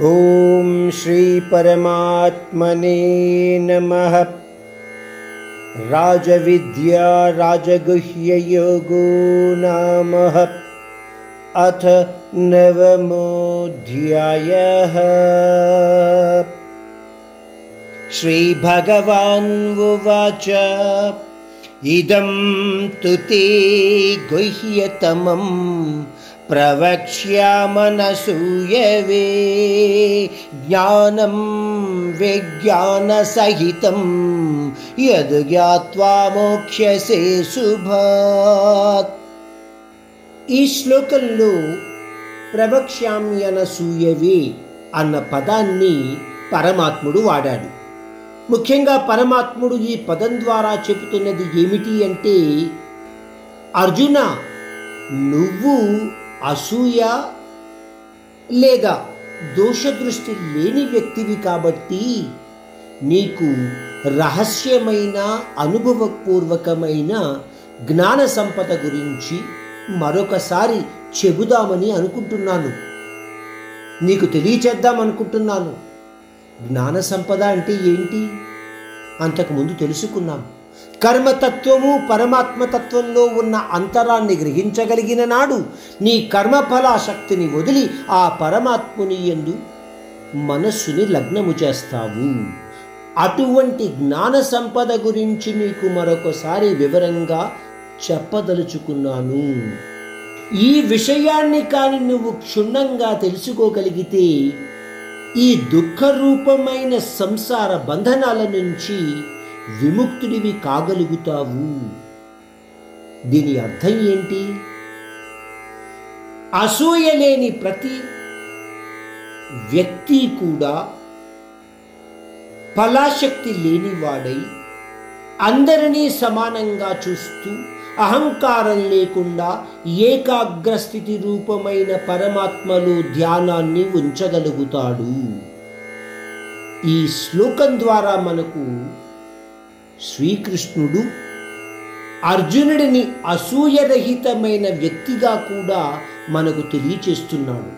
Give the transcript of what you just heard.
ॐ श्रीपरमात्मने नमः। राजविद्या राजगुह्ययोगो नामः। अथ नवमोऽध्यायः। श्रीभगवान् उवाच इदं तु ते गुह्यतमं प्रवक्ष्यामनसूयवे ज्ञानं विज्ञानसहितं यद् ज्ञात्वा మోక్ష్యసే శుభాత్ ఈ శ్లోకంలో ప్రవక్ష్యామ్యనసూయవే అన్న పదాన్ని పరమాత్ముడు వాడాడు ముఖ్యంగా పరమాత్ముడు ఈ పదం ద్వారా చెబుతున్నది ఏమిటి అంటే అర్జున నువ్వు అసూయ లేదా దోషదృష్టి లేని వ్యక్తివి కాబట్టి నీకు రహస్యమైన అనుభవపూర్వకమైన జ్ఞాన సంపద గురించి మరొకసారి చెబుదామని అనుకుంటున్నాను. నీకు తెలియచేద్దాం అనుకుంటున్నాను. జ్ఞాన సంపద అంటే ఏంటి? అంతకుముందు తెలుసుకున్నాం. కర్మతత్వము పరమాత్మతత్వంలో ఉన్న అంతరాన్ని గ్రహించగలిగిన నాడు నీ కర్మఫలాశక్తిని వదిలి ఆ పరమాత్ముని ఎందు మనస్సుని లగ్నము చేస్తావు. అటువంటి జ్ఞాన సంపద గురించి నీకు మరొకసారి వివరంగా చెప్పదలుచుకున్నాను. ఈ విషయాన్ని కాని నువ్వు క్షుణ్ణంగా తెలుసుకోగలిగితే ఈ దుఃఖరూపమైన సంసార బంధనాల నుంచి విముక్తుడివి కాగలుగుతావు. దీని అర్థం ఏంటి? అసూయ లేని ప్రతి వ్యక్తి కూడా ఫలాశక్తి లేనివాడై అందరినీ సమానంగా చూస్తూ అహంకారం లేకుండా ఏకాగ్రస్థితి రూపమైన పరమాత్మలో ధ్యానాన్ని ఉంచగలుగుతాడు. ఈ శ్లోకం ద్వారా మనకు శ్రీకృష్ణుడు అర్జునుడిని అసూయరహితమైన వ్యక్తిగా కూడా మనకు తెలియచేస్తున్నాడు.